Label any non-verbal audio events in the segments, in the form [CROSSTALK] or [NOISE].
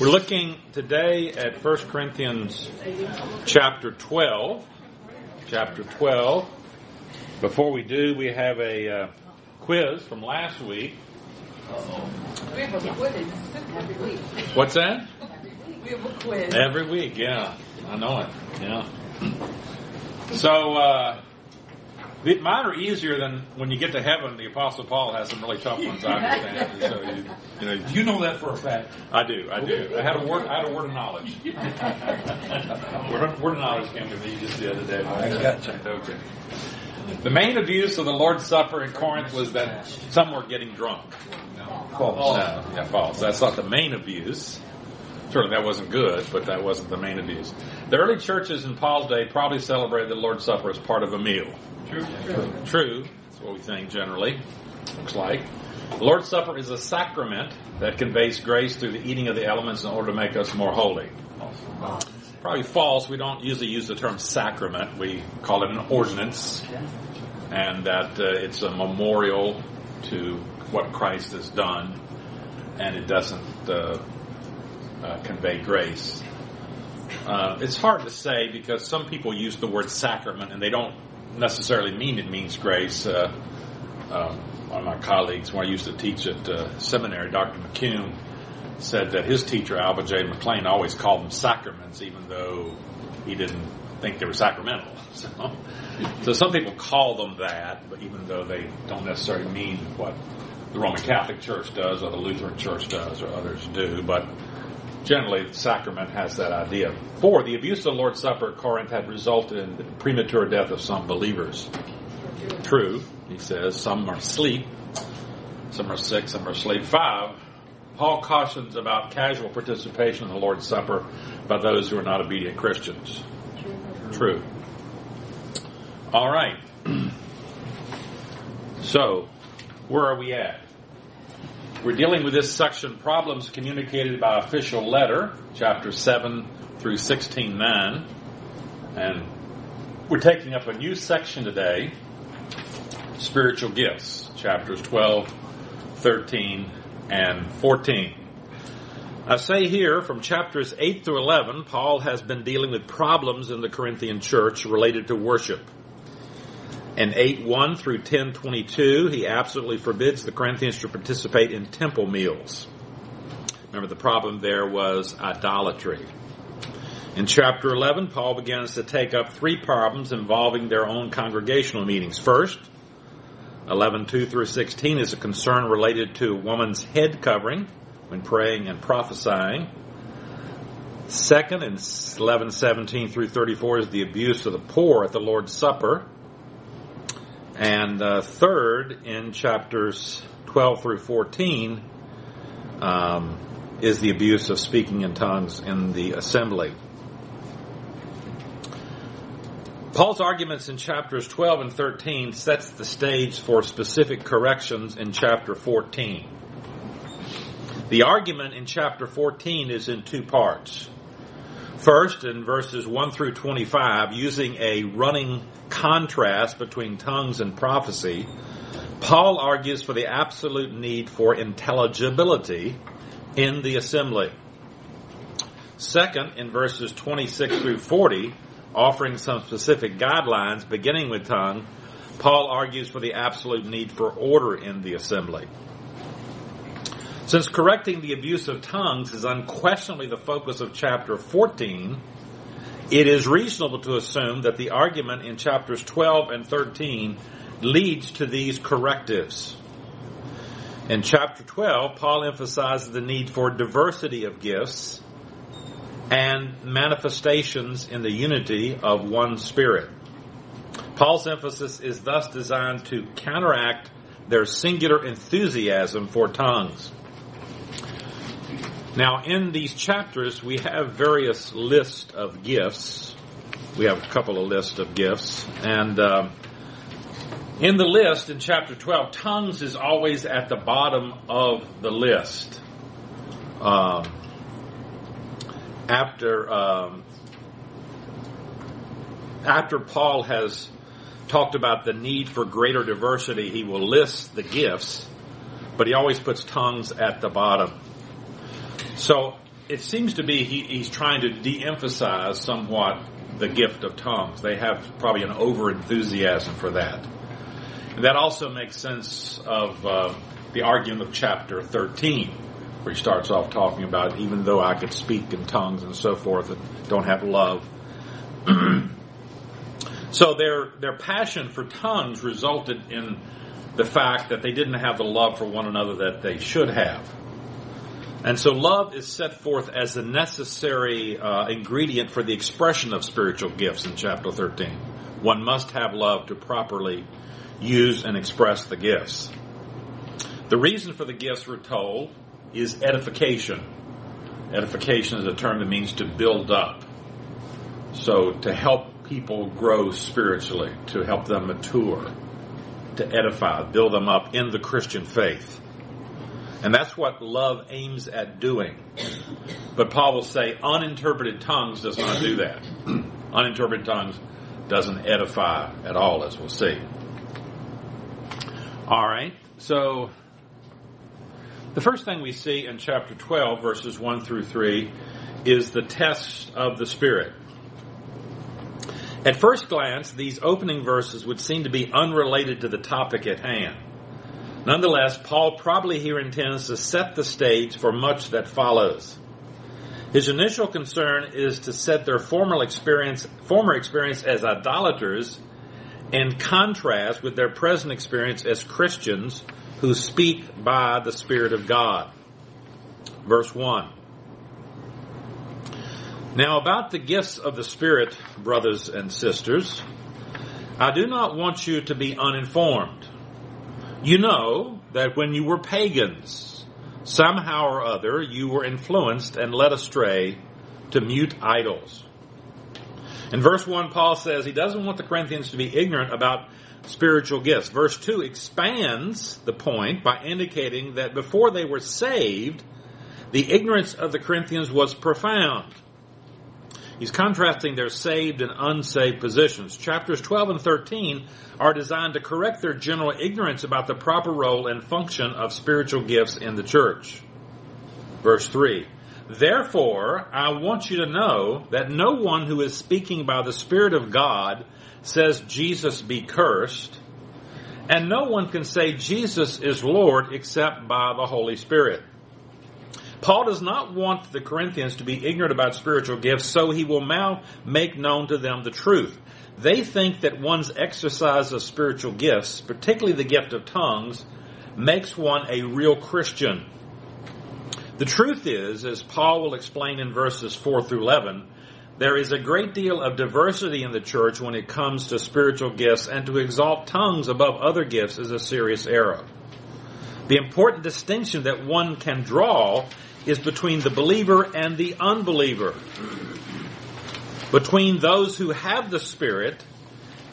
We're looking today at 1 Corinthians chapter 12. Chapter 12. Before we do, we have a uh, quiz from last week. We have a quiz every week. What's that? We have a quiz. Every week, yeah. I know it. Yeah. So, uh, mine are easier than when you get to heaven. The Apostle Paul has some really tough ones. I understand. [LAUGHS] So you, you know, You know that for a fact. I do. I do. I had a word. I had a word of knowledge. [LAUGHS] word, of, word of knowledge came to me just the other day. I gotcha. Okay. The main abuse of the Lord's Supper in Corinth was that some were getting drunk. False. No, yeah, false. That's not the main abuse. Certainly that wasn't good, but that wasn't the main abuse. The early churches in Paul's day probably celebrated the Lord's Supper as part of a meal. True. True. That's what we think generally. Looks like. The Lord's Supper is a sacrament that conveys grace through the eating of the elements in order to make us more holy. Probably false. We don't usually use the term sacrament. We call it an ordinance. And that uh, it's a memorial to what Christ has done. And it doesn't uh, uh, convey grace. Uh, it's hard to say because some people use the word sacrament and they don't necessarily mean it means grace. Uh, um, one of my colleagues, when I used to teach at uh, seminary, Dr. McCune, said that his teacher, Alva J. McClain, always called them sacraments, even though he didn't think they were sacramental. [LAUGHS] So, so some people call them that, but even though they don't necessarily mean what the Roman Catholic Church does or the Lutheran Church does or others do, but generally the sacrament has that idea. Four, the abuse of the Lord's Supper at Corinth had resulted in the premature death of some believers. True, he says, some are asleep, some are sick, some are asleep. Five, Paul cautions about casual participation in the Lord's Supper by those who are not obedient Christians. True. All right. [CLEARS THROAT] so, where are we at? We're dealing with this section, problems communicated by official letter, chapter 7 through 16.9. And we're taking up a new section today, spiritual gifts, chapters 12, 13, and 14. I say here from chapters 8 through 11, Paul has been dealing with problems in the Corinthian church related to worship. In 8 1 through 10 22, he absolutely forbids the Corinthians to participate in temple meals. Remember, the problem there was idolatry. In chapter 11, Paul begins to take up three problems involving their own congregational meetings. First, 11 2 through 16 is a concern related to a woman's head covering when praying and prophesying. Second, in 11 17 through 34, is the abuse of the poor at the Lord's Supper. And uh, third, in chapters 12 through 14, um, is the abuse of speaking in tongues in the assembly. Paul's arguments in chapters 12 and 13 sets the stage for specific corrections in chapter 14. The argument in chapter 14 is in two parts. First, in verses 1 through 25, using a running contrast between tongues and prophecy, Paul argues for the absolute need for intelligibility in the assembly. Second, in verses 26 through 40, offering some specific guidelines beginning with tongue, Paul argues for the absolute need for order in the assembly. Since correcting the abuse of tongues is unquestionably the focus of chapter 14, it is reasonable to assume that the argument in chapters 12 and 13 leads to these correctives. In chapter 12, Paul emphasizes the need for diversity of gifts and manifestations in the unity of one spirit. Paul's emphasis is thus designed to counteract their singular enthusiasm for tongues. Now, in these chapters, we have various lists of gifts. We have a couple of lists of gifts. And um, in the list, in chapter 12, tongues is always at the bottom of the list. Um, after um, after Paul has talked about the need for greater diversity, he will list the gifts, but he always puts tongues at the bottom. So it seems to be he, he's trying to de-emphasize somewhat the gift of tongues. They have probably an over enthusiasm for that. And that also makes sense of uh, the argument of chapter 13, where he starts off talking about even though I could speak in tongues and so forth, and don't have love. [CLEARS THROAT] so their their passion for tongues resulted in the fact that they didn't have the love for one another that they should have. And so love is set forth as the necessary uh, ingredient for the expression of spiritual gifts in chapter 13. One must have love to properly use and express the gifts. The reason for the gifts, we're told, is edification. Edification is a term that means to build up. So to help people grow spiritually, to help them mature, to edify, build them up in the Christian faith. And that's what love aims at doing. But Paul will say uninterpreted tongues does not do that. [CLEARS THROAT] uninterpreted tongues doesn't edify at all, as we'll see. All right. So the first thing we see in chapter 12, verses 1 through 3, is the test of the Spirit. At first glance, these opening verses would seem to be unrelated to the topic at hand. Nonetheless, Paul probably here intends to set the stage for much that follows. His initial concern is to set their former experience, former experience as idolaters in contrast with their present experience as Christians who speak by the Spirit of God. Verse 1. Now about the gifts of the Spirit, brothers and sisters, I do not want you to be uninformed. You know that when you were pagans, somehow or other you were influenced and led astray to mute idols. In verse 1, Paul says he doesn't want the Corinthians to be ignorant about spiritual gifts. Verse 2 expands the point by indicating that before they were saved, the ignorance of the Corinthians was profound. He's contrasting their saved and unsaved positions. Chapters 12 and 13 are designed to correct their general ignorance about the proper role and function of spiritual gifts in the church. Verse 3. Therefore, I want you to know that no one who is speaking by the Spirit of God says Jesus be cursed, and no one can say Jesus is Lord except by the Holy Spirit. Paul does not want the Corinthians to be ignorant about spiritual gifts, so he will now make known to them the truth. They think that one's exercise of spiritual gifts, particularly the gift of tongues, makes one a real Christian. The truth is, as Paul will explain in verses 4 through 11, there is a great deal of diversity in the church when it comes to spiritual gifts, and to exalt tongues above other gifts is a serious error. The important distinction that one can draw is between the believer and the unbeliever. Between those who have the Spirit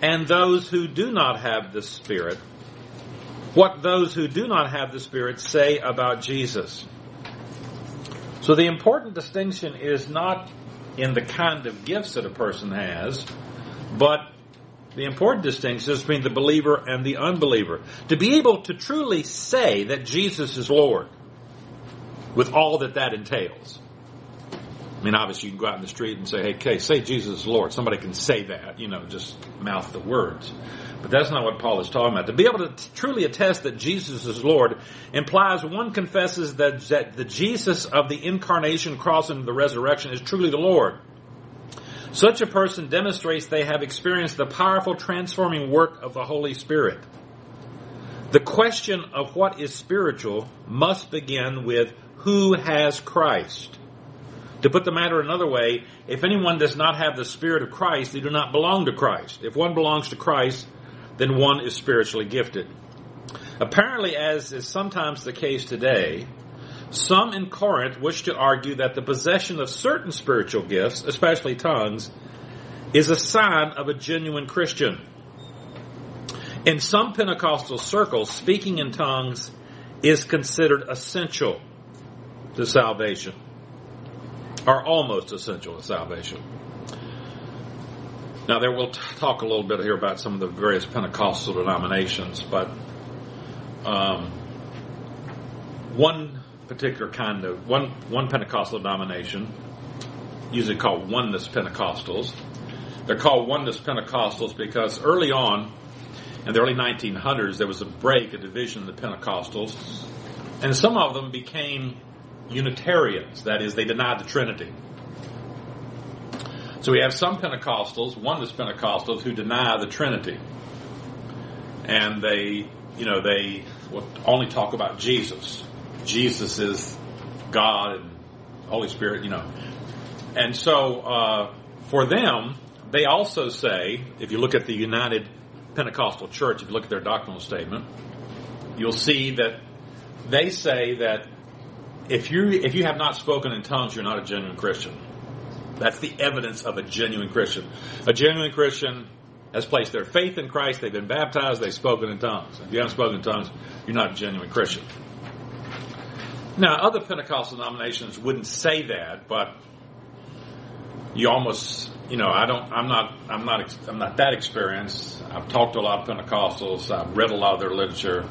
and those who do not have the Spirit. What those who do not have the Spirit say about Jesus. So the important distinction is not in the kind of gifts that a person has, but the important distinction is between the believer and the unbeliever. To be able to truly say that Jesus is Lord, with all that that entails. I mean, obviously, you can go out in the street and say, hey, okay, say Jesus is Lord. Somebody can say that, you know, just mouth the words. But that's not what Paul is talking about. To be able to t- truly attest that Jesus is Lord implies one confesses that, that the Jesus of the incarnation, cross, and the resurrection is truly the Lord. Such a person demonstrates they have experienced the powerful transforming work of the Holy Spirit. The question of what is spiritual must begin with who has Christ. To put the matter another way, if anyone does not have the Spirit of Christ, they do not belong to Christ. If one belongs to Christ, then one is spiritually gifted. Apparently, as is sometimes the case today, some in Corinth wish to argue that the possession of certain spiritual gifts, especially tongues, is a sign of a genuine Christian. In some Pentecostal circles, speaking in tongues is considered essential to salvation, are almost essential to salvation. Now, there we'll talk a little bit here about some of the various Pentecostal denominations, but um, one particular kind of one one Pentecostal denomination, usually called Oneness Pentecostals. They're called Oneness Pentecostals because early on, in the early 1900s, there was a break, a division in the Pentecostals, and some of them became Unitarians. That is, they denied the Trinity. So we have some Pentecostals, one Oneness Pentecostals, who deny the Trinity, and they, you know, they will only talk about Jesus. Jesus is God and Holy Spirit, you know. And so uh, for them, they also say, if you look at the United Pentecostal Church, if you look at their doctrinal statement, you'll see that they say that if you if you have not spoken in tongues, you're not a genuine Christian. That's the evidence of a genuine Christian. A genuine Christian has placed their faith in Christ, they've been baptized, they've spoken in tongues. If you haven't spoken in tongues, you're not a genuine Christian. Now, other Pentecostal denominations wouldn't say that, but you almost, you know, I don't, I'm not, I'm not, I'm not that experienced. I've talked to a lot of Pentecostals. I've read a lot of their literature,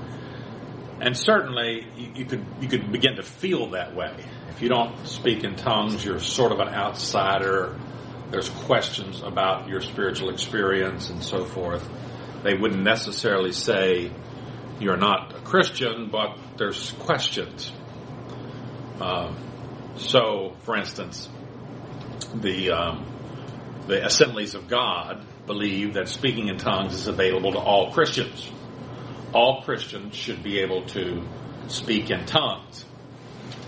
and certainly you, you could, you could begin to feel that way. If you don't speak in tongues, you're sort of an outsider. There's questions about your spiritual experience and so forth. They wouldn't necessarily say you're not a Christian, but there's questions. Uh, so, for instance, the um, the Assemblies of God believe that speaking in tongues is available to all Christians. All Christians should be able to speak in tongues.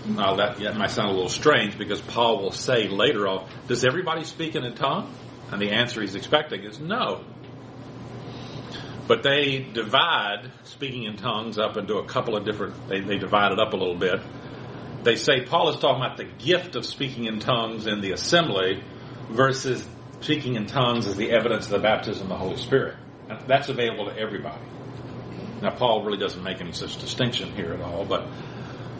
Now that, that might sound a little strange because Paul will say later on, does everybody speak in a tongue? And the answer he's expecting is no. But they divide speaking in tongues up into a couple of different, they, they divide it up a little bit. They say Paul is talking about the gift of speaking in tongues in the assembly versus speaking in tongues as the evidence of the baptism of the Holy Spirit. That's available to everybody. Now, Paul really doesn't make any such distinction here at all, but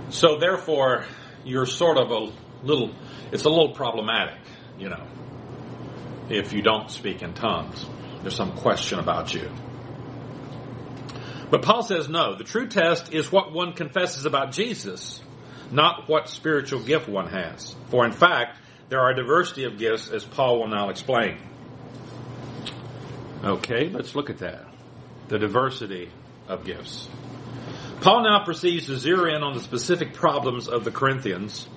so therefore, you're sort of a little, it's a little problematic, you know, if you don't speak in tongues. There's some question about you. But Paul says no. The true test is what one confesses about Jesus, not what spiritual gift one has. For in fact, there are a diversity of gifts, as Paul will now explain. Okay, let's look at that. The diversity of gifts. Paul now proceeds to zero in on the specific problems of the Corinthians,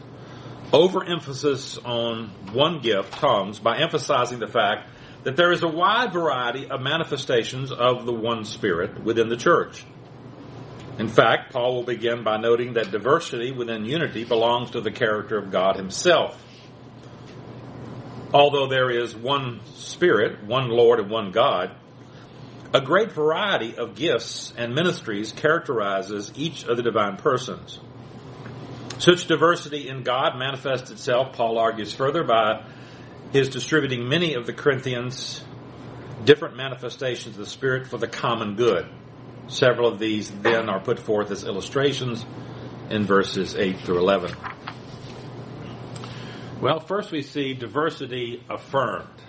overemphasis on one gift, tongues, by emphasizing the fact that there is a wide variety of manifestations of the one Spirit within the church. In fact, Paul will begin by noting that diversity within unity belongs to the character of God Himself. Although there is one Spirit, one Lord, and one God, a great variety of gifts and ministries characterizes each of the divine persons. Such diversity in God manifests itself, Paul argues further, by his distributing many of the Corinthians different manifestations of the Spirit for the common good. Several of these then are put forth as illustrations in verses 8 through 11. Well, first we see diversity affirmed.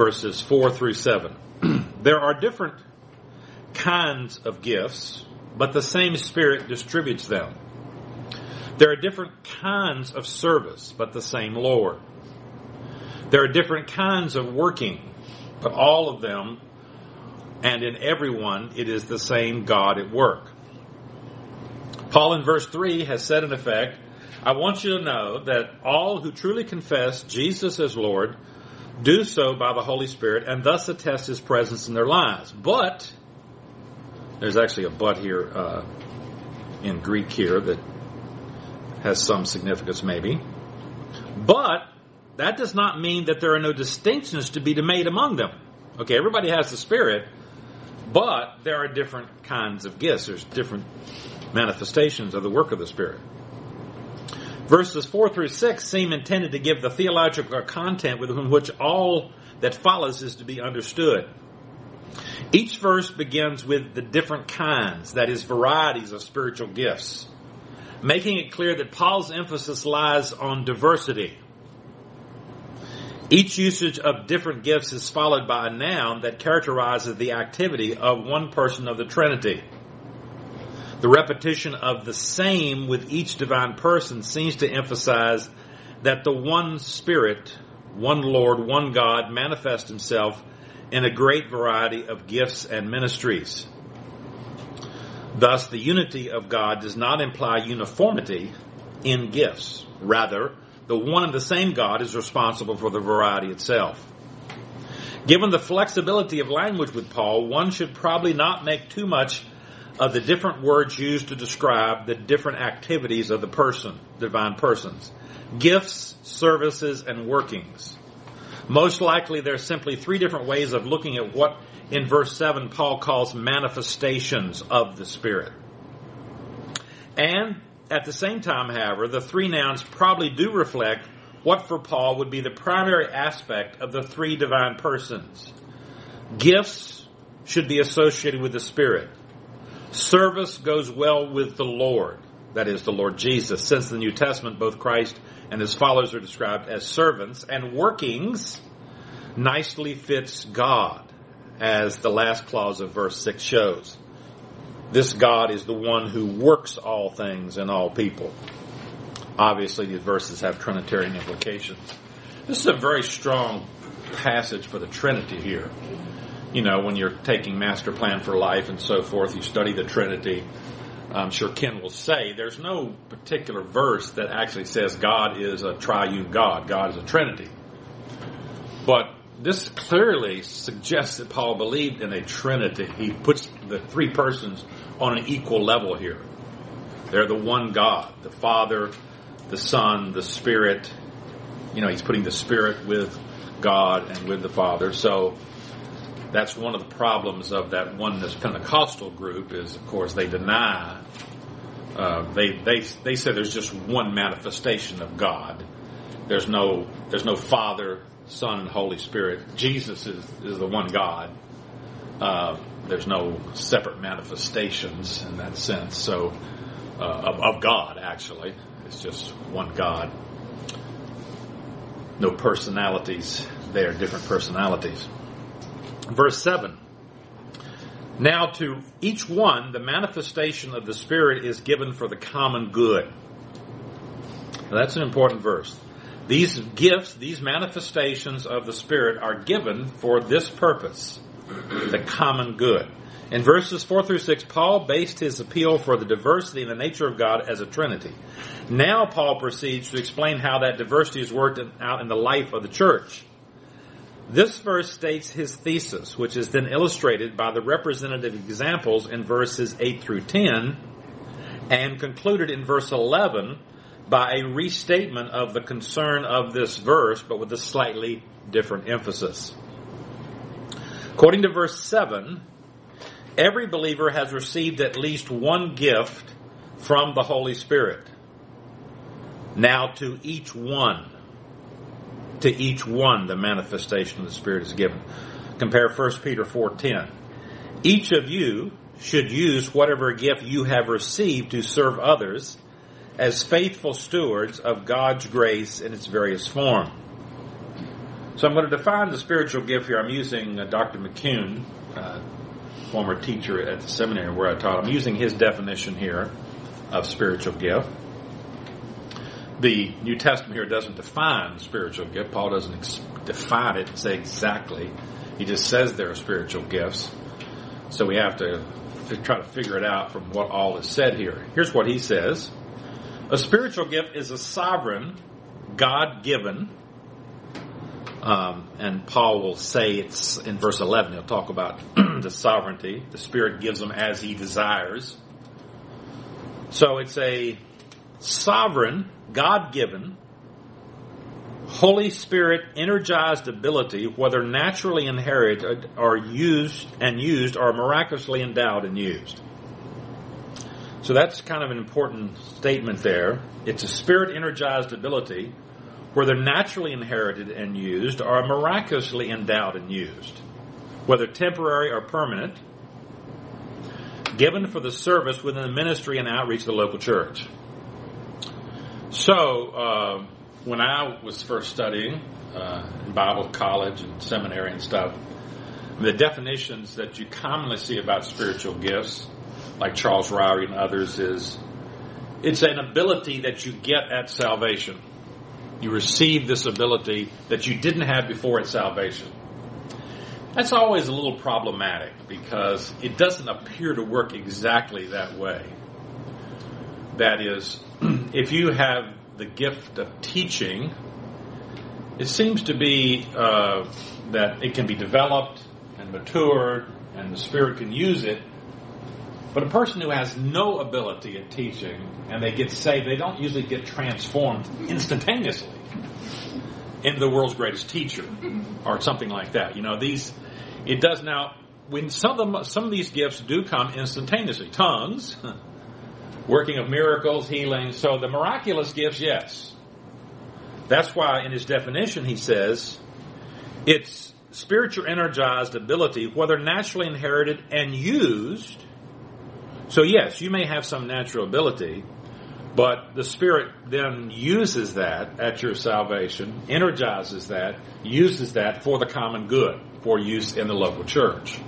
Verses 4 through 7. [CLEARS THROAT] there are different kinds of gifts, but the same Spirit distributes them. There are different kinds of service, but the same Lord. There are different kinds of working, but all of them and in everyone it is the same God at work. Paul in verse 3 has said in effect, I want you to know that all who truly confess Jesus as Lord do so by the Holy Spirit and thus attest His presence in their lives. But, there's actually a but here uh, in Greek here that has some significance maybe. But, that does not mean that there are no distinctions to be made among them. Okay, everybody has the Spirit, but there are different kinds of gifts. There's different manifestations of the work of the Spirit. Verses 4 through 6 seem intended to give the theological content within which all that follows is to be understood. Each verse begins with the different kinds, that is, varieties of spiritual gifts, making it clear that Paul's emphasis lies on diversity. Each usage of different gifts is followed by a noun that characterizes the activity of one person of the Trinity. The repetition of the same with each divine person seems to emphasize that the one Spirit, one Lord, one God manifests himself in a great variety of gifts and ministries. Thus, the unity of God does not imply uniformity in gifts. Rather, the one and the same God is responsible for the variety itself. Given the flexibility of language with Paul, one should probably not make too much of the different words used to describe the different activities of the person, divine persons. Gifts, services, and workings. Most likely there are simply three different ways of looking at what in verse 7 Paul calls manifestations of the Spirit. And at the same time, however, the three nouns probably do reflect what for Paul would be the primary aspect of the three divine persons. Gifts should be associated with the Spirit. Service goes well with the Lord, that is, the Lord Jesus. Since the New Testament, both Christ and his followers are described as servants, and workings nicely fits God, as the last clause of verse 6 shows. This God is the one who works all things in all people. Obviously, these verses have Trinitarian implications. This is a very strong passage for the Trinity here. You know, when you're taking master plan for life and so forth, you study the Trinity. I'm sure Ken will say there's no particular verse that actually says God is a triune God, God is a Trinity. But this clearly suggests that Paul believed in a Trinity. He puts the three persons on an equal level here. They're the one God, the Father, the Son, the Spirit. You know, he's putting the Spirit with God and with the Father. So that's one of the problems of that oneness Pentecostal group is, of course, they deny. Uh, they they they say there's just one manifestation of God. There's no there's no Father, Son, and Holy Spirit. Jesus is is the one God. Uh, there's no separate manifestations in that sense. So uh, of, of God, actually. It's just one God. No personalities there, different personalities. Verse 7. Now to each one, the manifestation of the Spirit is given for the common good. Now that's an important verse. These gifts, these manifestations of the Spirit are given for this purpose, the common good. In verses 4 through 6, Paul based his appeal for the diversity and the nature of God as a Trinity. Now Paul proceeds to explain how that diversity is worked out in the life of the church. This verse states his thesis, which is then illustrated by the representative examples in verses 8 through 10, and concluded in verse 11 by a restatement of the concern of this verse, but with a slightly different emphasis. According to verse 7, every believer has received at least one gift from the Holy Spirit. Now to each one, to each one the manifestation of the Spirit is given. Compare 1 Peter 4.10. Each of you should use whatever gift you have received to serve others as faithful stewards of God's grace in its various form. So I'm going to define the spiritual gift here. I'm using uh, Dr. McCune, uh, former teacher at the seminary where I taught. I'm using his definition here of spiritual gift. The New Testament here doesn't define spiritual gift. Paul doesn't ex- define it and say exactly. He just says there are spiritual gifts. So we have to f- try to figure it out from what all is said here. Here's what he says. A spiritual gift is a sovereign, God given, um, and Paul will say it's in verse 11, he'll talk about [CLEARS THROAT] the sovereignty. The Spirit gives them as he desires. So it's a sovereign, God given, Holy Spirit energized ability, whether naturally inherited or used and used or miraculously endowed and used. So that's kind of an important statement there. It's a spirit energized ability, whether naturally inherited and used or miraculously endowed and used, whether temporary or permanent, given for the service within the ministry and outreach of the local church. So, uh, when I was first studying uh, in Bible college and seminary and stuff, the definitions that you commonly see about spiritual gifts like Charles Ryrie and others, is it's an ability that you get at salvation. You receive this ability that you didn't have before at salvation. That's always a little problematic because it doesn't appear to work exactly that way. That is, if you have the gift of teaching, it seems to be uh, that it can be developed and matured, and the Spirit can use it. But a person who has no ability at teaching and they get saved, they don't usually get transformed instantaneously into the world's greatest teacher or something like that. You know, these it does now when some of some of these gifts do come instantaneously. Tongues, working of miracles, healing. So the miraculous gifts, yes. That's why in his definition he says it's spiritual energized ability, whether naturally inherited and used. So yes, you may have some natural ability, but the Spirit then uses that at your salvation, energizes that, uses that for the common good, for use in the local church.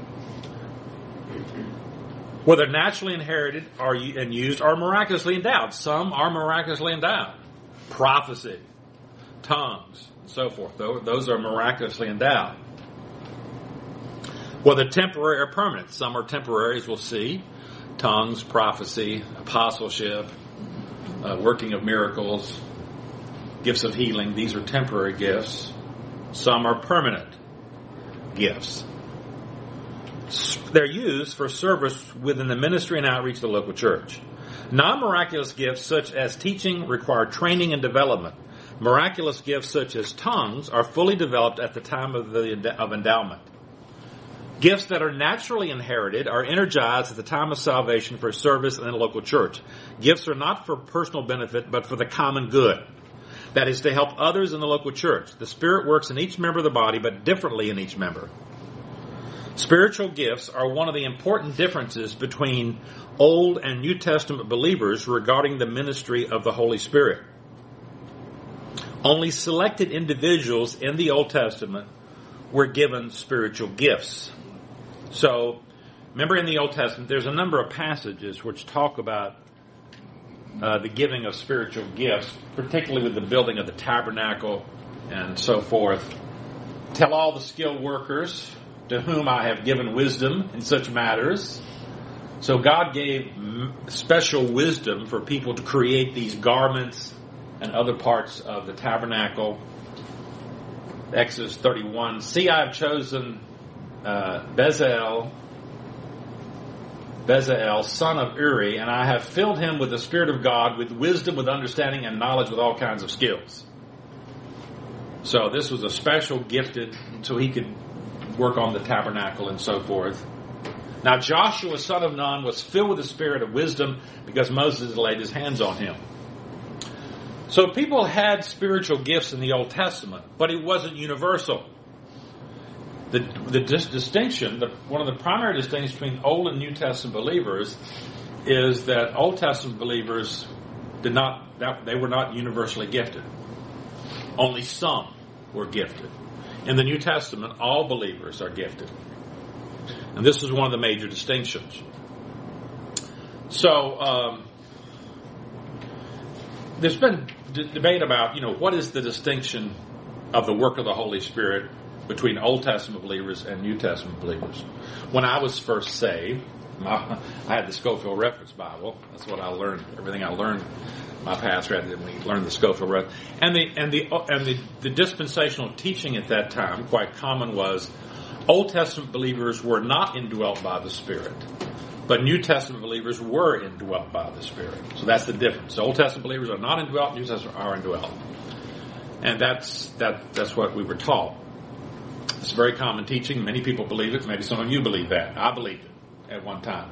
Whether naturally inherited or, and used or miraculously endowed. Some are miraculously endowed. Prophecy, tongues, and so forth. Those are miraculously endowed. Whether temporary or permanent. Some are temporary, as we'll see. Tongues, prophecy, apostleship, uh, working of miracles, gifts of healing. These are temporary gifts. Some are permanent gifts. They're used for service within the ministry and outreach of the local church. Non miraculous gifts, such as teaching, require training and development. Miraculous gifts, such as tongues, are fully developed at the time of, the, of endowment. Gifts that are naturally inherited are energized at the time of salvation for service in the local church. Gifts are not for personal benefit, but for the common good. That is to help others in the local church. The Spirit works in each member of the body, but differently in each member. Spiritual gifts are one of the important differences between Old and New Testament believers regarding the ministry of the Holy Spirit. Only selected individuals in the Old Testament were given spiritual gifts. So, remember in the Old Testament, there's a number of passages which talk about uh, the giving of spiritual gifts, particularly with the building of the tabernacle and so forth. Tell all the skilled workers to whom I have given wisdom in such matters. So God gave special wisdom for people to create these garments and other parts of the tabernacle. Exodus 31. See, I have chosen uh, Bezalel, Bezalel, son of Uri, and I have filled him with the Spirit of God, with wisdom, with understanding, and knowledge, with all kinds of skills. So this was a special gifted, so he could work on the tabernacle and so forth. Now Joshua, son of Nun, was filled with the spirit of wisdom because Moses laid his hands on him. So people had spiritual gifts in the Old Testament, but it wasn't universal. The, the dis- distinction, the, one of the primary distinctions between Old and New Testament believers is that Old Testament believers did not, that, they were not universally gifted. Only some were gifted. In the New Testament, all believers are gifted. And this is one of the major distinctions. So, um, there's been d- debate about, you know, what is the distinction of the work of the Holy Spirit between Old Testament believers and New Testament believers. When I was first saved, [LAUGHS] I had the Scofield Reference Bible. That's what I learned. Everything I learned my pastor had we learned the Scofield Reference. And the and the and the, the dispensational teaching at that time, quite common, was Old Testament believers were not indwelt by the Spirit. But New Testament believers were indwelt by the Spirit. So that's the difference. Old Testament believers are not indwelt, New Testament are indwelt. And that's that that's what we were taught. It's a very common teaching. Many people believe it. Maybe some of you believe that. I believe it at one time.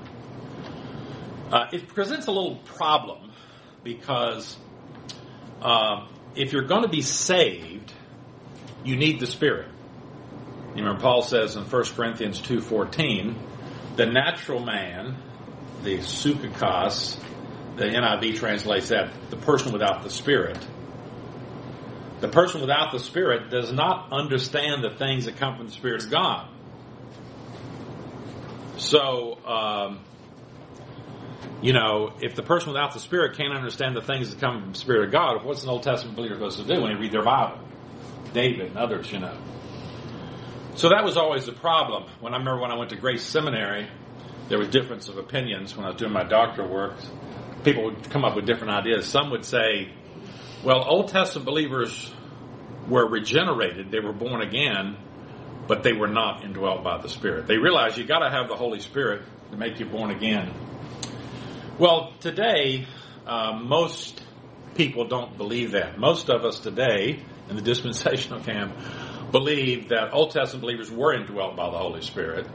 Uh, it presents a little problem because uh, if you're going to be saved, you need the Spirit. You remember Paul says in 1 Corinthians 2.14, the natural man, the psychikos, the NIV translates that, the person without the Spirit, the person without the Spirit does not understand the things that come from the Spirit of God. So, um, You know, if the person without the Spirit can't understand the things that come from the Spirit of God, what's an Old Testament believer supposed to do when they read their Bible? David and others, you know. So that was always the problem. When I remember when I went to Grace Seminary, there was difference of opinions when I was doing my doctoral work. People would come up with different ideas. Some would say, well, Old Testament believers were regenerated, they were born again, but they were not indwelt by the Spirit. They realized you got to have the Holy Spirit to make you born again. Well, today, uh, most people don't believe that. Most of us today in the [LAUGHS] dispensational camp believe that Old Testament believers were indwelt by the Holy Spirit,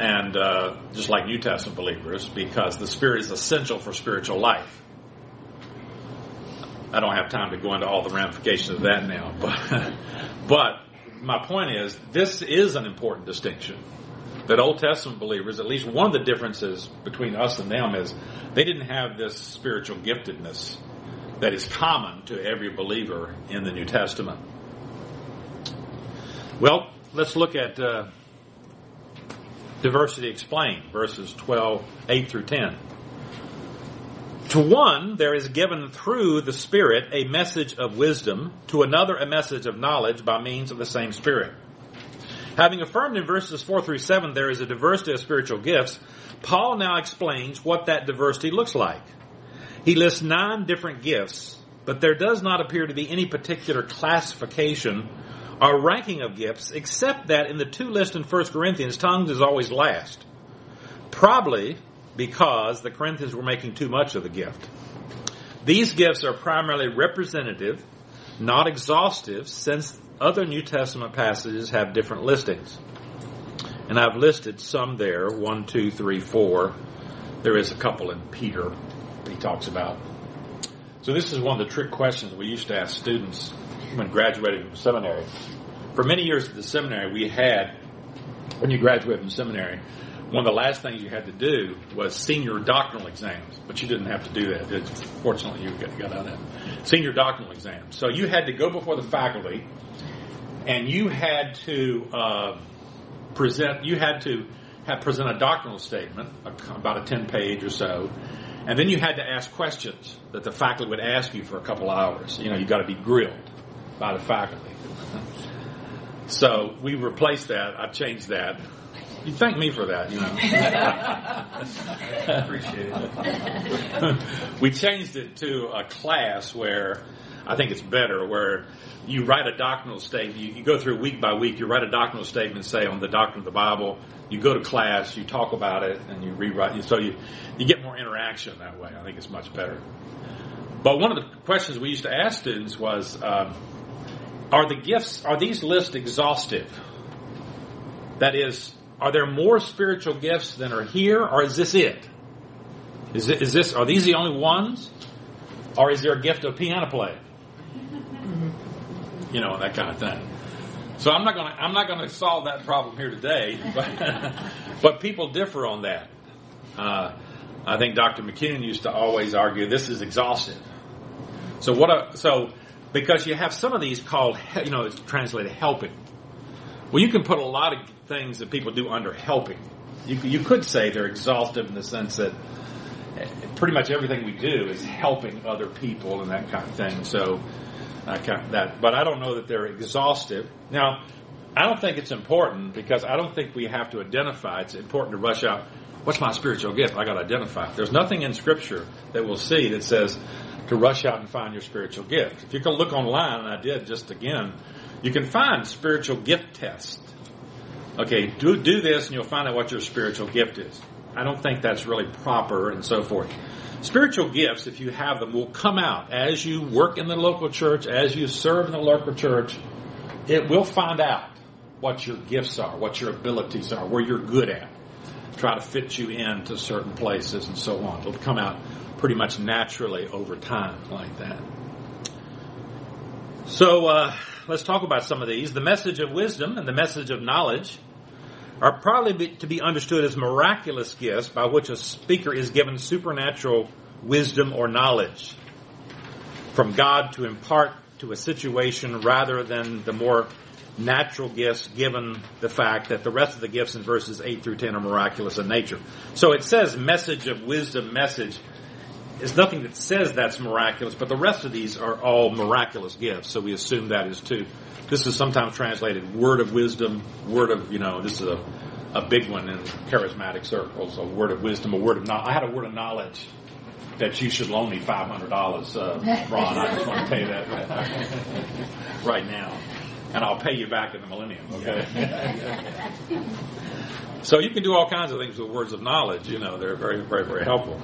and uh, just like New Testament believers, because the Spirit is essential for spiritual life. I don't have time to go into all the ramifications of that now, [LAUGHS] but but my point is this is an important distinction. That Old Testament believers, at least one of the differences between us and them is they didn't have this spiritual giftedness that is common to every believer in the New Testament. Well, let's look at uh, diversity explained, verses 12, 8 through 10. To one, there is given through the Spirit a message of wisdom, to another a message of knowledge by means of the same Spirit. Having affirmed in verses 4 through 7 there is a diversity of spiritual gifts, Paul now explains what that diversity looks like. He lists nine different gifts, but there does not appear to be any particular classification or ranking of gifts, except that in the two lists in 1 Corinthians, tongues is always last. Probably because the Corinthians were making too much of the gift. These gifts are primarily representative, not exhaustive, since other New Testament passages have different listings. And I've listed some there one, two, three, four. There is a couple in Peter that he talks about. So this is one of the trick questions we used to ask students when graduating from seminary. For many years at the seminary, we had, when you graduate from seminary, one of the last things you had to do was senior doctrinal exams, but you didn't have to do that. Fortunately, you got out of that. Senior doctrinal exams. So you had to go before the faculty, and you had to uh, present. You had to have present a doctrinal statement, about a ten page or so, and then you had to ask questions that the faculty would ask you for a couple hours. You know, you got to be grilled by the faculty. [LAUGHS] so we replaced that. I've changed that. You thank me for that, you know. [LAUGHS] Appreciate it. we changed it to a class where I think it's better, where you write a doctrinal statement. You, you, go through week by week. You write a doctrinal statement, say on the doctrine of the Bible. You go to class, you talk about it, and you rewrite. So you you get more interaction that way. I think it's much better. But one of the questions we used to ask students was, um, are the gifts are these lists exhaustive? That is, are there more spiritual gifts than are here, or is this it? Is, it, is this are these the only ones, or is there a gift of piano playing? You know that kind of thing. So I'm not going to I'm not to solve that problem here today, [LAUGHS] but but people differ on that. Uh, I think Dr. McKinnon used to always argue this is exhaustive. So what? A, so because you have some of these called you know it's translated helping. Well, you can put a lot of things that people do under helping. You, you could say they're exhaustive in the sense that eh, pretty much everything we do is helping other people and that kind of thing. So uh, that, but I don't know that they're exhaustive. Now, I don't think it's important because I don't think we have to identify. It's important to rush out. What's my spiritual gift? I got to identify. There's nothing in Scripture that we'll see that says to rush out and find your spiritual gift. If you can look online, and I did just again, you can find spiritual gift tests. Okay, do, do this and you'll find out what your spiritual gift is. I don't think that's really proper and so forth. Spiritual gifts, if you have them, will come out as you work in the local church, as you serve in the local church. It will find out what your gifts are, what your abilities are, where you're good at. Try to fit you into certain places and so on. It'll come out pretty much naturally over time like that. So, uh, let's talk about some of these. The message of wisdom and the message of knowledge are probably to be understood as miraculous gifts by which a speaker is given supernatural wisdom or knowledge from God to impart to a situation rather than the more natural gifts given the fact that the rest of the gifts in verses 8 through 10 are miraculous in nature. So it says message of wisdom, message. There's nothing that says that's miraculous, but the rest of these are all miraculous gifts, so we assume that is too. This is sometimes translated word of wisdom, word of, you know, this is a, a big one in charismatic circles, a word of wisdom, a word of knowledge. I had a word of knowledge that you should loan me $500, uh, Ron. I just want to tell you that right, [LAUGHS] right now and I'll pay you back in the millennium, okay? [LAUGHS] so you can do all kinds of things with words of knowledge, you know, they're very, very, very helpful.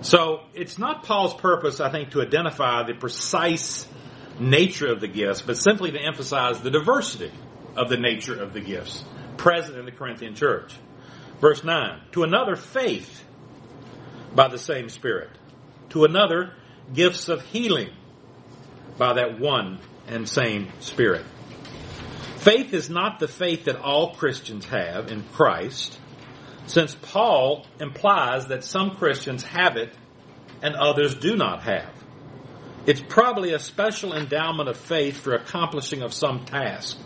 So it's not Paul's purpose, I think, to identify the precise nature of the gifts, but simply to emphasize the diversity of the nature of the gifts present in the Corinthian church. Verse 9, to another faith by the same Spirit, to another gifts of healing by that one and same Spirit. Faith is not the faith that all Christians have in Christ, since Paul implies that some Christians have it and others do not have. It's probably a special endowment of faith for accomplishing of some task.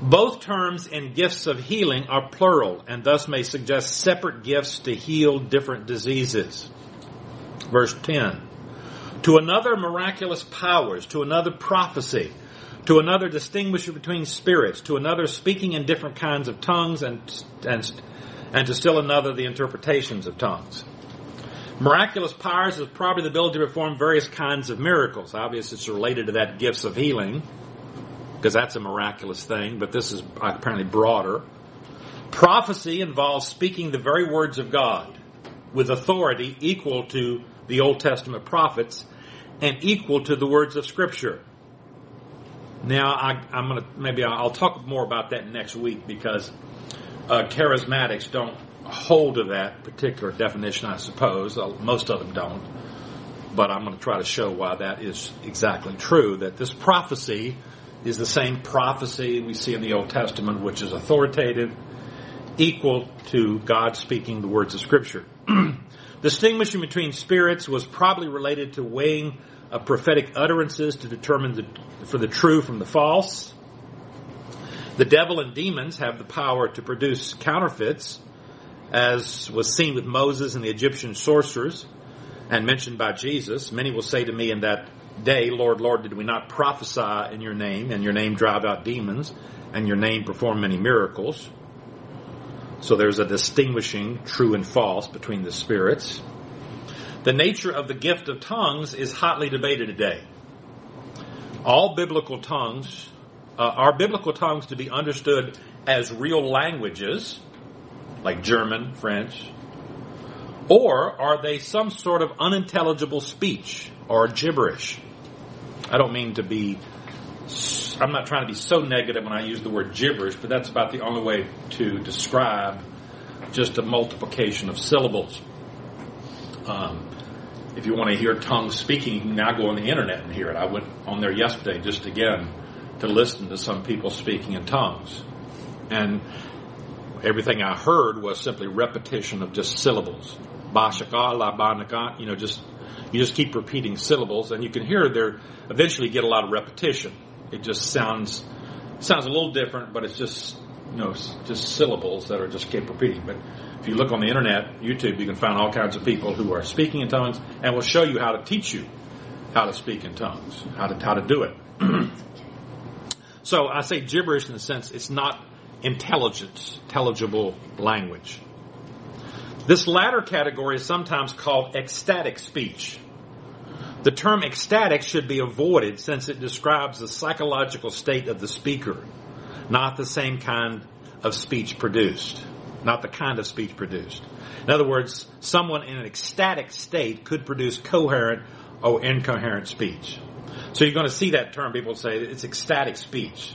Both terms in gifts of healing are plural and thus may suggest separate gifts to heal different diseases. Verse 10 to another miraculous powers, to another prophecy, to another distinguishing between spirits, to another speaking in different kinds of tongues, and, and, and to still another the interpretations of tongues. Miraculous powers is probably the ability to perform various kinds of miracles. Obviously, it's related to that gifts of healing, because that's a miraculous thing, but this is apparently broader. Prophecy involves speaking the very words of God with authority equal to the Old Testament prophets and equal to the words of Scripture. Now, I, am to maybe I'll talk more about that next week because uh, charismatics don't hold to that particular definition, I suppose. Uh, most of them don't. But I'm going to try to show why that is exactly true. That this prophecy is the same prophecy we see in the Old Testament, which is authoritative, equal to God speaking the words of Scripture. [CLEARS THROAT] Distinguishing between spirits was probably related to weighing of prophetic utterances to determine the, for the true from the false. The devil and demons have the power to produce counterfeits, as was seen with Moses and the Egyptian sorcerers, and mentioned by Jesus. Many will say to me in that day, Lord, Lord, did we not prophesy in your name, and your name drive out demons, and your name perform many miracles? So there's a distinguishing true and false between the spirits. The nature of the gift of tongues is hotly debated today. All biblical tongues uh, are biblical tongues to be understood as real languages, like German, French, or are they some sort of unintelligible speech or gibberish? I don't mean to be I'm not trying to be so negative when I use the word gibberish, but that's about the only way to describe just a multiplication of syllables. Um, if you want to hear tongues speaking, you can now go on the internet and hear it. I went on there yesterday just again to listen to some people speaking in tongues. And everything I heard was simply repetition of just syllables. Bashaka, la you know, just, you just keep repeating syllables and you can hear there eventually get a lot of repetition. It just sounds sounds a little different, but it's just you know just syllables that are just kept repeating. But if you look on the internet, YouTube, you can find all kinds of people who are speaking in tongues and will show you how to teach you how to speak in tongues, how to how to do it. [CLEARS THROAT] so I say gibberish in the sense it's not intelligence, intelligible language. This latter category is sometimes called ecstatic speech. The term ecstatic should be avoided since it describes the psychological state of the speaker, not the same kind of speech produced. Not the kind of speech produced. In other words, someone in an ecstatic state could produce coherent or incoherent speech. So you're going to see that term. People say it's ecstatic speech.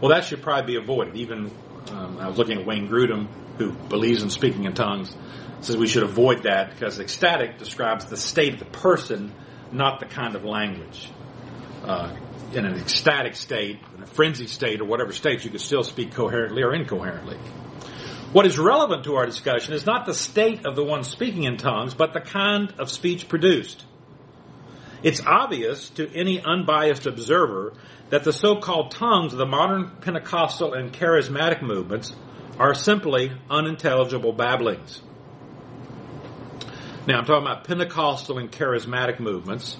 Well, that should probably be avoided. Even um, I was looking at Wayne Grudem, who believes in speaking in tongues, says we should avoid that because ecstatic describes the state of the person not the kind of language. Uh, in an ecstatic state, in a frenzied state, or whatever state, you could still speak coherently or incoherently. What is relevant to our discussion is not the state of the one speaking in tongues, but the kind of speech produced. It's obvious to any unbiased observer that the so-called tongues of the modern Pentecostal and charismatic movements are simply unintelligible babblings. Now I'm talking about Pentecostal and charismatic movements.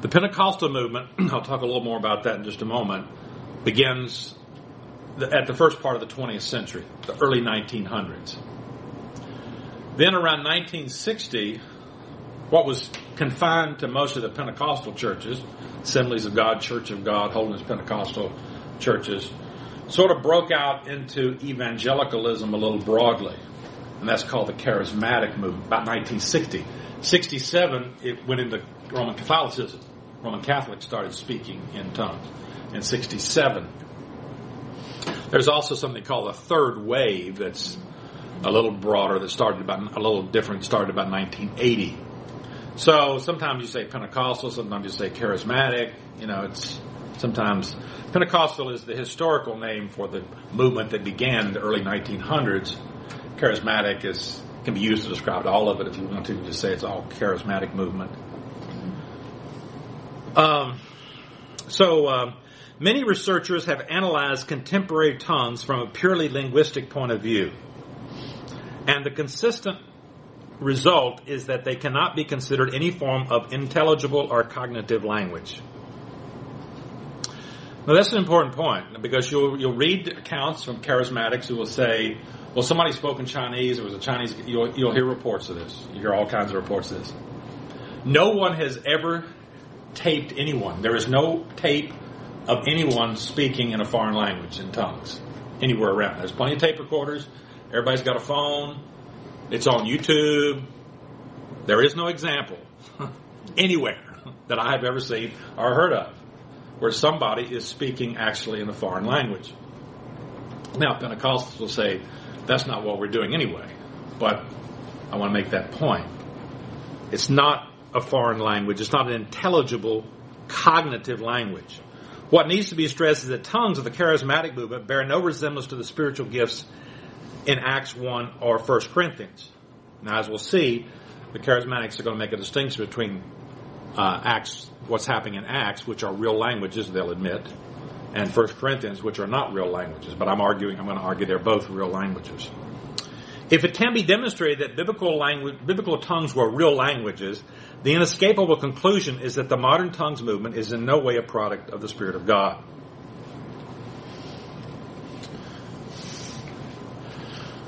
The Pentecostal movement, [CLEARS THROAT] I'll talk a little more about that in just a moment, begins at the first part of the 20th century, the early 1900s. Then around 1960, what was confined to most of the Pentecostal churches, Assemblies of God, Church of God, Holiness Pentecostal churches, sort of broke out into evangelicalism a little broadly. And that's called the charismatic movement, about 1960. 67, it went into Roman Catholicism. Roman Catholics started speaking in tongues in 67. There's also something called a third wave that's a little broader that started about a little different started about 1980 so sometimes you say pentecostal sometimes you say charismatic you know it's sometimes pentecostal is the historical name for the movement that began in the early 1900s charismatic is can be used to describe all of it if you want to just say it's all charismatic movement. Um, so um, many researchers have analyzed contemporary tongues from a purely linguistic point of view and the consistent result is that they cannot be considered any form of intelligible or cognitive language. Now that's an important point because you'll you'll read accounts from charismatics who will say, "Well, somebody spoke in Chinese. It was a Chinese." You'll you'll hear reports of this. You hear all kinds of reports of this. No one has ever taped anyone. There is no tape of anyone speaking in a foreign language in tongues anywhere around. There's plenty of tape recorders. Everybody's got a phone. It's on YouTube. There is no example [LAUGHS] anywhere that I have ever seen or heard of where somebody is speaking actually in a foreign language. Now, Pentecostals will say that's not what we're doing anyway, but I want to make that point. It's not a foreign language. It's not an intelligible, cognitive language. What needs to be stressed is that tongues of the charismatic movement bear no resemblance to the spiritual gifts in Acts 1 or 1 Corinthians. Now, as we'll see, the charismatics are going to make a distinction between uh, Acts, what's happening in Acts, which are real languages, they'll admit, and 1 Corinthians, which are not real languages. But I'm arguing, I'm going to argue they're both real languages. If it can be demonstrated that biblical language, biblical tongues were real languages, the inescapable conclusion is that the modern tongues movement is in no way a product of the Spirit of God.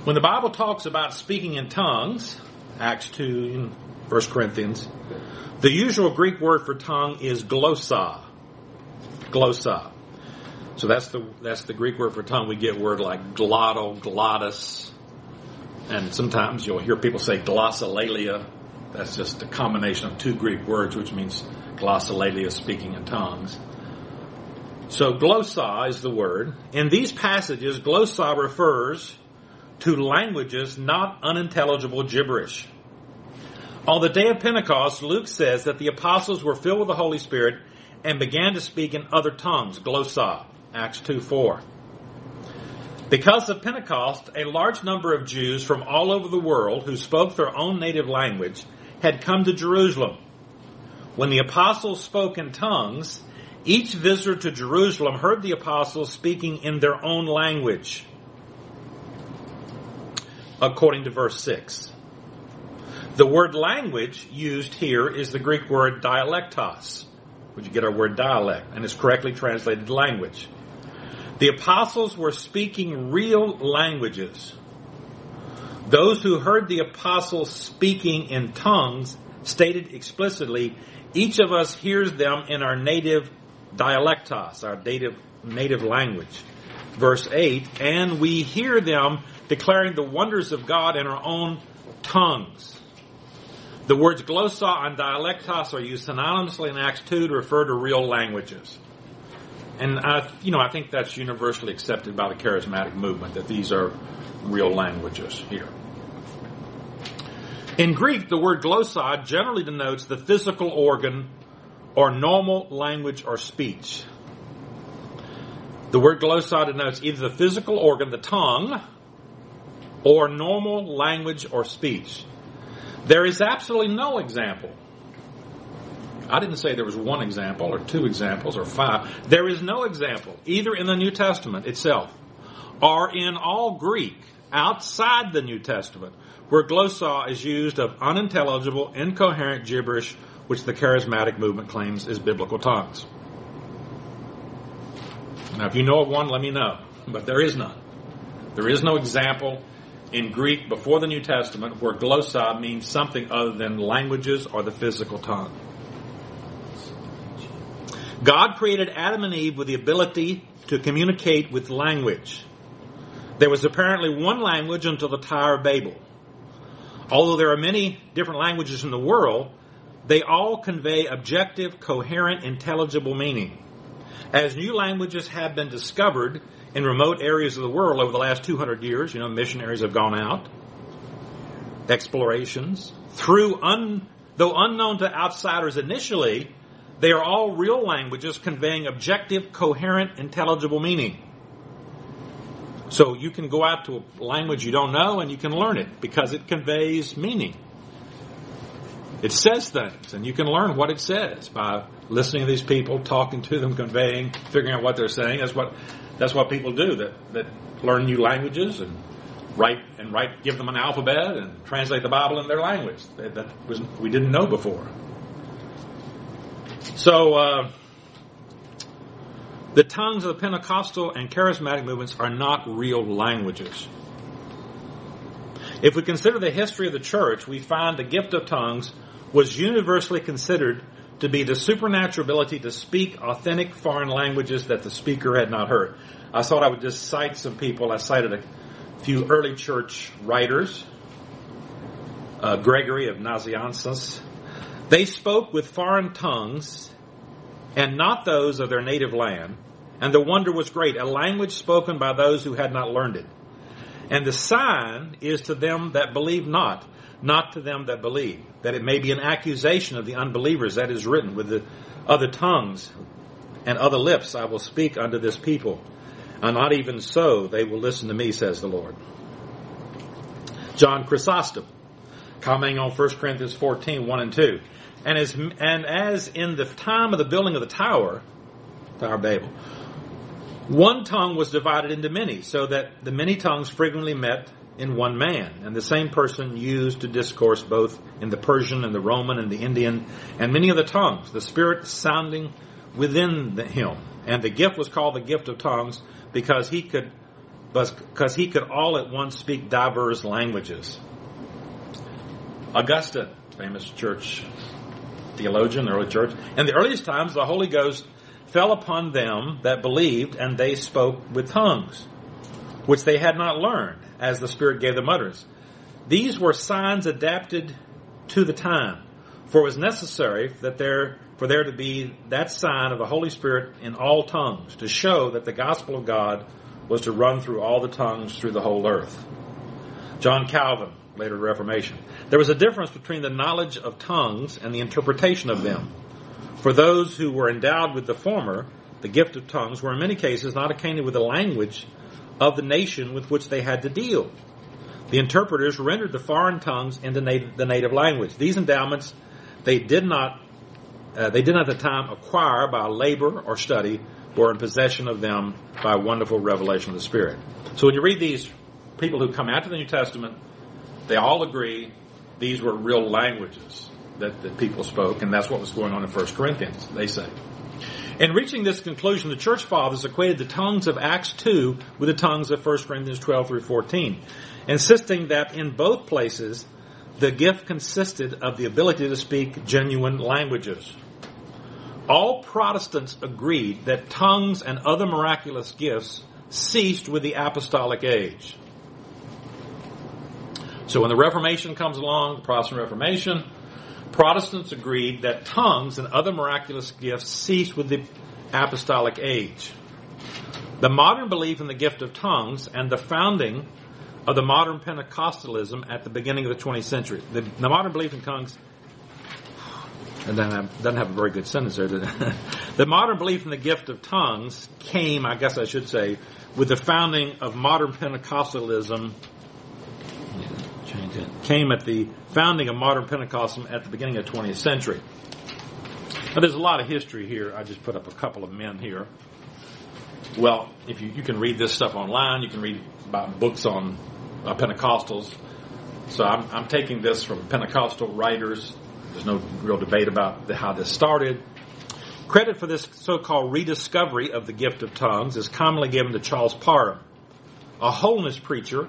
When the Bible talks about speaking in tongues, Acts 2 and 1 Corinthians, the usual Greek word for tongue is glossa. Glossa. So that's the that's the Greek word for tongue. We get word like glottal, glottis, and sometimes you'll hear people say glossolalia. That's just a combination of two Greek words, which means glossolalia, speaking in tongues. So glossa is the word. In these passages, glossa refers to languages not unintelligible gibberish. On the day of Pentecost, Luke says that the apostles were filled with the Holy Spirit and began to speak in other tongues, glossa, Acts 2 4. Because of Pentecost, a large number of Jews from all over the world who spoke their own native language had come to Jerusalem. When the apostles spoke in tongues, each visitor to Jerusalem heard the apostles speaking in their own language according to verse 6. The word language used here is the Greek word dialectos, which you get our word dialect, and is correctly translated language. The apostles were speaking real languages. Those who heard the apostles speaking in tongues stated explicitly, each of us hears them in our native dialectos, our native, native language. Verse 8, and we hear them declaring the wonders of God in our own tongues. The words glossa and dialectos are used synonymously in Acts 2 to refer to real languages. And I, you know, I think that's universally accepted by the charismatic movement that these are real languages here. In Greek, the word glossa generally denotes the physical organ or normal language or speech. The word glossa denotes either the physical organ, the tongue, or normal language or speech. There is absolutely no example I didn't say there was one example or two examples or five. There is no example, either in the New Testament itself or in all Greek outside the New Testament, where glossa is used of unintelligible, incoherent gibberish which the charismatic movement claims is biblical tongues. Now, if you know of one, let me know. But there is none. There is no example in Greek before the New Testament where glossa means something other than languages or the physical tongue. God created Adam and Eve with the ability to communicate with language. There was apparently one language until the Tower of Babel. Although there are many different languages in the world, they all convey objective, coherent, intelligible meaning. As new languages have been discovered in remote areas of the world over the last 200 years, you know, missionaries have gone out, explorations, through un, though unknown to outsiders initially, they are all real languages conveying objective, coherent, intelligible meaning. So you can go out to a language you don't know and you can learn it because it conveys meaning. It says things and you can learn what it says by listening to these people, talking to them, conveying, figuring out what they're saying. That's what that's what people do that, that learn new languages and write and write give them an alphabet and translate the Bible in their language that, that was we didn't know before. So uh, the tongues of the Pentecostal and charismatic movements are not real languages. If we consider the history of the church, we find the gift of tongues was universally considered to be the supernatural ability to speak authentic foreign languages that the speaker had not heard. I thought I would just cite some people. I cited a few early church writers. Uh, Gregory of Nazianzus. They spoke with foreign tongues and not those of their native land. And the wonder was great, a language spoken by those who had not learned it. And the sign is to them that believe not, not to them that believe, that it may be an accusation of the unbelievers that is written with the other tongues and other lips I will speak unto this people. And not even so they will listen to me, says the Lord. John Chrysostom, commenting on 1 Corinthians 14, 1 and 2. And as, and as in the time of the building of the tower, Tower Babel, one tongue was divided into many, so that the many tongues frequently met in one man, and the same person used to discourse both in the Persian and the Roman and the Indian and many other tongues, the Spirit sounding within the, him. And the gift was called the gift of tongues because he could, because he could all at once speak diverse languages. Augustine, famous church theologian, the early church. In the earliest times, the Holy Ghost fell upon them that believed, and they spoke with tongues, which they had not learned, as the Spirit gave them utterance. These were signs adapted to the time, for it was necessary that there for there to be that sign of the Holy Spirit in all tongues, to show that the gospel of God was to run through all the tongues through the whole earth. John Calvin, later Reformation. There was a difference between the knowledge of tongues and the interpretation of them. For those who were endowed with the former, the gift of tongues, were in many cases not acquainted with the language of the nation with which they had to deal. The interpreters rendered the foreign tongues into the native language. These endowments they did not uh, they did not at the time acquire by labor or study, were in possession of them by wonderful revelation of the Spirit. So when you read these people who come out after the New Testament, they all agree these were real languages that, that people spoke, and that's what was going on in 1 Corinthians, they say. In reaching this conclusion, the church fathers equated the tongues of Acts 2 with the tongues of 1 Corinthians 12 through 14, insisting that in both places the gift consisted of the ability to speak genuine languages. All Protestants agreed that tongues and other miraculous gifts ceased with the apostolic age. So when the Reformation comes along, the Protestant Reformation, Protestants agreed that tongues and other miraculous gifts ceased with the apostolic age. The modern belief in the gift of tongues and the founding of the modern Pentecostalism at the beginning of the 20th century. The, the modern belief in tongues and doesn't doesn't have a very good sentence there. [LAUGHS] the modern belief in the gift of tongues came, I guess I should say, with the founding of modern Pentecostalism. Came at the founding of modern Pentecostalism at the beginning of the 20th century. Now, there's a lot of history here. I just put up a couple of men here. Well, if you, you can read this stuff online, you can read about books on uh, Pentecostals. So I'm, I'm taking this from Pentecostal writers. There's no real debate about the, how this started. Credit for this so-called rediscovery of the gift of tongues is commonly given to Charles Parham, a holiness preacher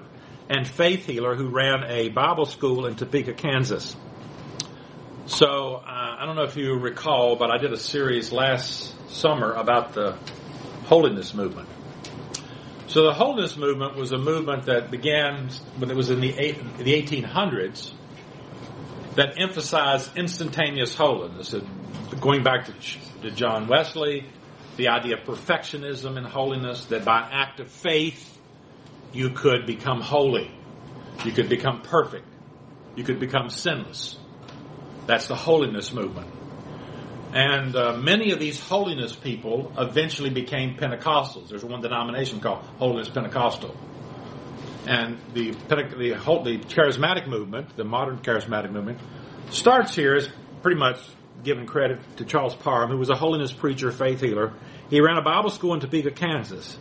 and faith healer who ran a Bible school in Topeka, Kansas. So uh, I don't know if you recall, but I did a series last summer about the holiness movement. So the holiness movement was a movement that began when it was in the, the 1800s that emphasized instantaneous holiness. Going back to, to John Wesley, the idea of perfectionism and holiness, that by act of faith you could become holy. You could become perfect. You could become sinless. That's the holiness movement. And uh, many of these holiness people eventually became Pentecostals. There's one denomination called Holiness Pentecostal. And the, the, the charismatic movement, the modern charismatic movement, starts here as pretty much giving credit to Charles Parham, who was a holiness preacher, faith healer. He ran a Bible school in Topeka, Kansas.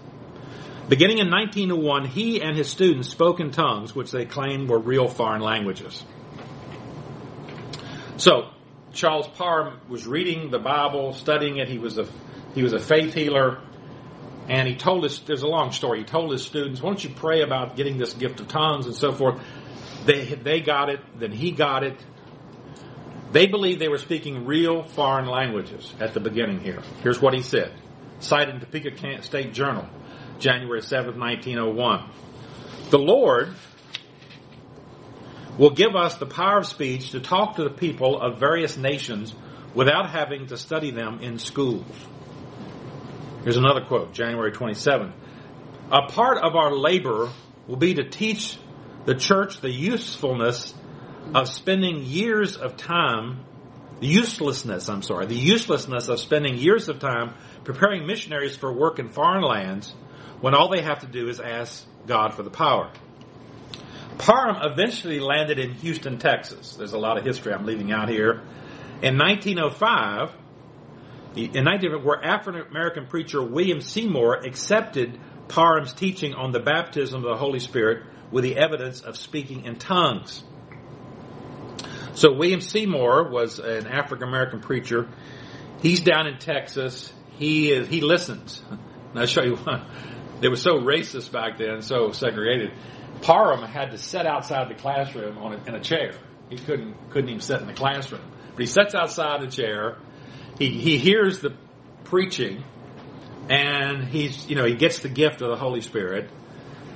Beginning in 1901, he and his students spoke in tongues which they claimed were real foreign languages. So, Charles Parham was reading the Bible, studying it. He was a he was a faith healer, and he told us. There's a long story. He told his students, "Why don't you pray about getting this gift of tongues and so forth?" They they got it. Then he got it. They believed they were speaking real foreign languages at the beginning here. Here's what he said, cited in Topeka State Journal, January 7th, 1901. The Lord will give us the power of speech to talk to the people of various nations without having to study them in schools. Here's another quote, January 27th. A part of our labor will be to teach the church the usefulness of spending years of time, the uselessness, I'm sorry, the uselessness of spending years of time preparing missionaries for work in foreign lands when all they have to do is ask God for the power. Parham eventually landed in Houston, Texas. There's a lot of history I'm leaving out here. In 1905, in 19, where African American preacher William Seymour accepted Parham's teaching on the baptism of the Holy Spirit with the evidence of speaking in tongues. So William Seymour was an African American preacher. He's down in Texas. He is, he listens. And [LAUGHS] I'll show you one. They were so racist back then, so segregated. Parham had to sit outside the classroom on a, in a chair. He couldn't couldn't even sit in the classroom. But he sits outside the chair. He he hears the preaching, and he's you know he gets the gift of the Holy Spirit.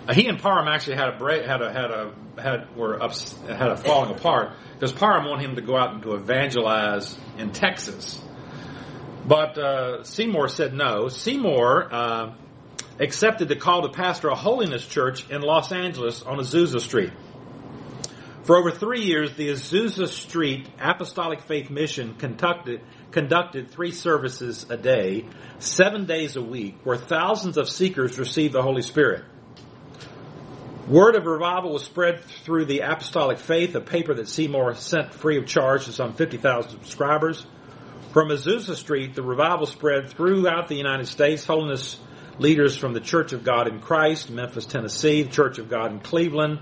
Uh, he and Parham actually had a break, had a had a had were ups, had a falling apart because Parham wanted him to go out and to evangelize in Texas, but uh, Seymour said no. Seymour. Uh, accepted the call to pastor a holiness church in Los Angeles on Azusa Street. For over three years, the Azusa Street Apostolic Faith Mission conducted, conducted three services a day, seven days a week, where thousands of seekers received the Holy Spirit. Word of revival was spread through the Apostolic Faith, a paper that Seymour sent free of charge to some 50,000 subscribers. From Azusa Street, the revival spread throughout the United States. Holiness leaders from the Church of God in Christ, Memphis, Tennessee, the Church of God in Cleveland,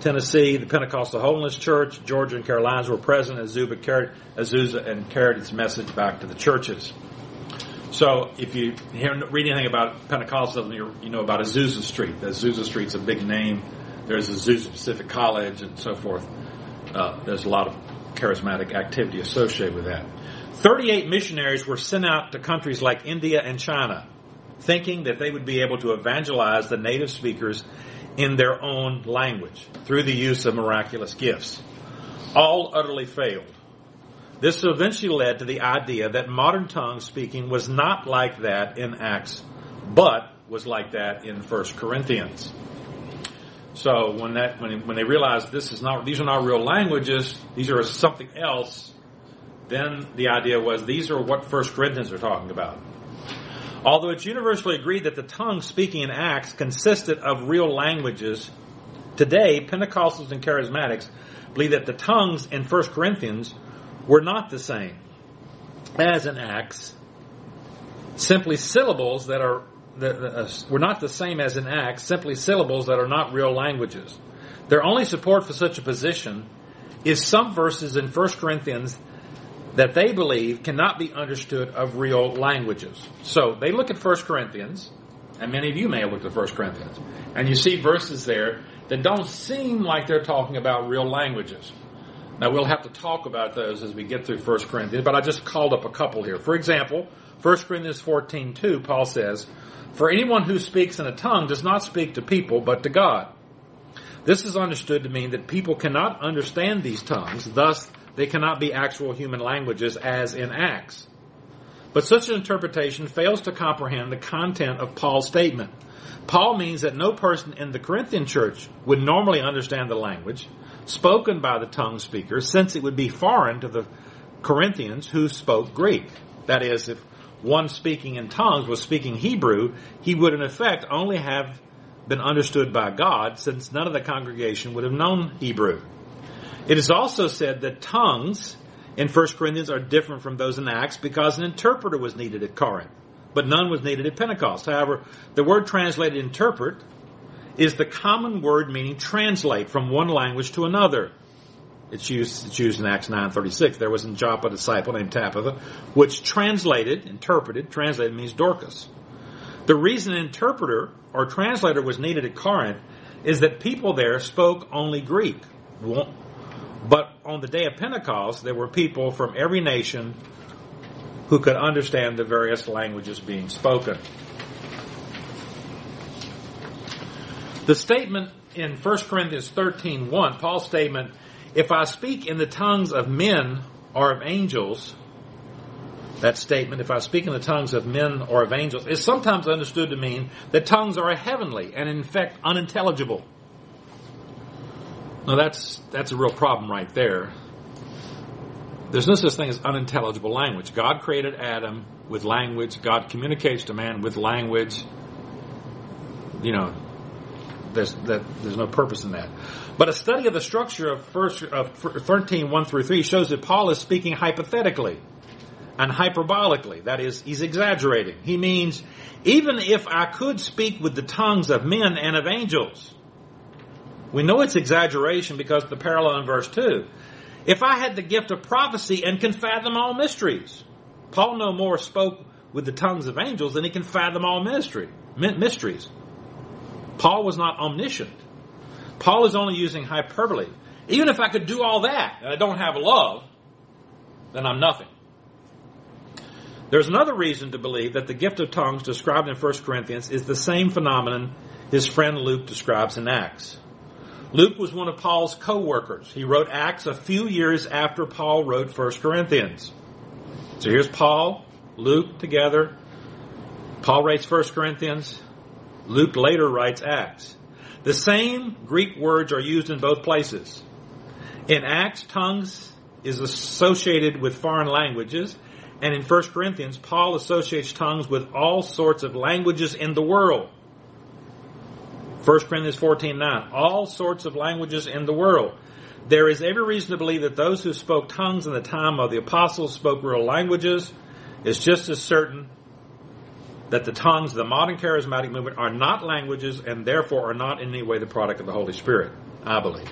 Tennessee, the Pentecostal Holiness Church, Georgia and Carolinas were present. Azusa carried, Azusa and carried its message back to the churches. So if you hear, read anything about Pentecostalism, you know about Azusa Street. Azusa Street's a big name. There's Azusa Pacific College and so forth. Uh, there's a lot of charismatic activity associated with that. 38 missionaries were sent out to countries like India and China thinking that they would be able to evangelize the native speakers in their own language through the use of miraculous gifts. All utterly failed. This eventually led to the idea that modern tongue speaking was not like that in Acts, but was like that in 1 Corinthians. So when that when, when they realized this is not these are not real languages, these are something else, then the idea was these are what 1 Corinthians are talking about. Although it's universally agreed that the tongue speaking in Acts consisted of real languages, today Pentecostals and Charismatics believe that the tongues in 1 Corinthians were not the same. as in Acts, simply syllables that are that, uh, were not the same as in Acts, simply syllables that are not real languages. Their only support for such a position is some verses in 1 Corinthians that they believe cannot be understood of real languages. So they look at 1 Corinthians, and many of you may have looked at 1 Corinthians, and you see verses there that don't seem like they're talking about real languages. Now we'll have to talk about those as we get through 1 Corinthians, but I just called up a couple here. For example, 1 Corinthians 14, 2, Paul says, For anyone who speaks in a tongue does not speak to people, but to God. This is understood to mean that people cannot understand these tongues, thus they cannot be actual human languages as in Acts. But such an interpretation fails to comprehend the content of Paul's statement. Paul means that no person in the Corinthian church would normally understand the language spoken by the tongue speaker since it would be foreign to the Corinthians who spoke Greek. That is, if one speaking in tongues was speaking Hebrew, he would in effect only have been understood by God since none of the congregation would have known Hebrew. It is also said that tongues in 1 Corinthians are different from those in Acts because an interpreter was needed at Corinth, but none was needed at Pentecost. However, the word translated interpret is the common word meaning translate from one language to another. It's used, it's used in Acts 9.36. There was in Joppa a disciple named Tabitha, which translated, interpreted, translated means Dorcas. The reason an interpreter or translator was needed at Corinth is that people there spoke only Greek. But on the day of Pentecost, there were people from every nation who could understand the various languages being spoken. The statement in 1 Corinthians 13, 1, Paul's statement, if I speak in the tongues of men or of angels, that statement, if I speak in the tongues of men or of angels, is sometimes understood to mean that tongues are heavenly and in fact unintelligible. Now that's that's a real problem right there. There's no such thing as unintelligible language. God created Adam with language. God communicates to man with language. You know, there's that there's no purpose in that. But a study of the structure of first of 13 1 through 3 shows that Paul is speaking hypothetically and hyperbolically. That is, he's exaggerating. He means, even if I could speak with the tongues of men and of angels, we know it's exaggeration because of the parallel in verse 2. If I had the gift of prophecy and can fathom all mysteries, Paul no more spoke with the tongues of angels than he can fathom all mystery, mysteries. Paul was not omniscient. Paul is only using hyperbole. Even if I could do all that and I don't have love, then I'm nothing. There's another reason to believe that the gift of tongues described in 1 Corinthians is the same phenomenon his friend Luke describes in Acts. Luke was one of Paul's co-workers. He wrote Acts a few years after Paul wrote 1 Corinthians. So here's Paul, Luke together. Paul writes 1 Corinthians. Luke later writes Acts. The same Greek words are used in both places. In Acts, tongues is associated with foreign languages, and in 1 Corinthians, Paul associates tongues with all sorts of languages in the world. 1 Corinthians 14 9. All sorts of languages in the world. There is every reason to believe that those who spoke tongues in the time of the apostles spoke real languages. It's just as certain that the tongues of the modern charismatic movement are not languages and therefore are not in any way the product of the Holy Spirit, I believe.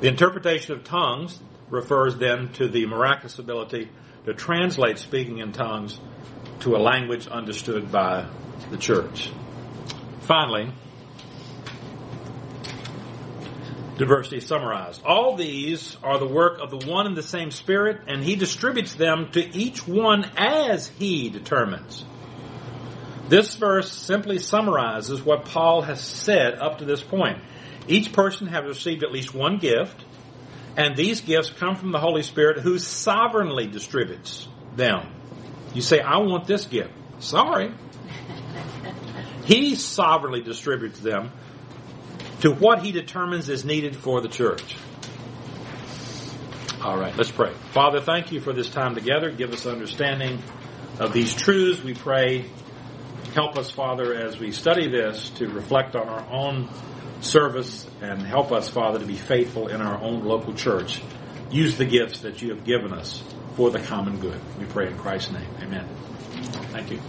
The interpretation of tongues refers then to the miraculous ability to translate speaking in tongues to a language understood by the church. Finally, diversity summarized. All these are the work of the one and the same Spirit, and He distributes them to each one as He determines. This verse simply summarizes what Paul has said up to this point. Each person has received at least one gift, and these gifts come from the Holy Spirit who sovereignly distributes them. You say, I want this gift. Sorry. [LAUGHS] He sovereignly distributes them to what he determines is needed for the church. All right, let's pray. Father, thank you for this time together. Give us understanding of these truths. We pray. Help us, Father, as we study this to reflect on our own service and help us, Father, to be faithful in our own local church use the gifts that you have given us for the common good. We pray in Christ's name. Amen. Thank you.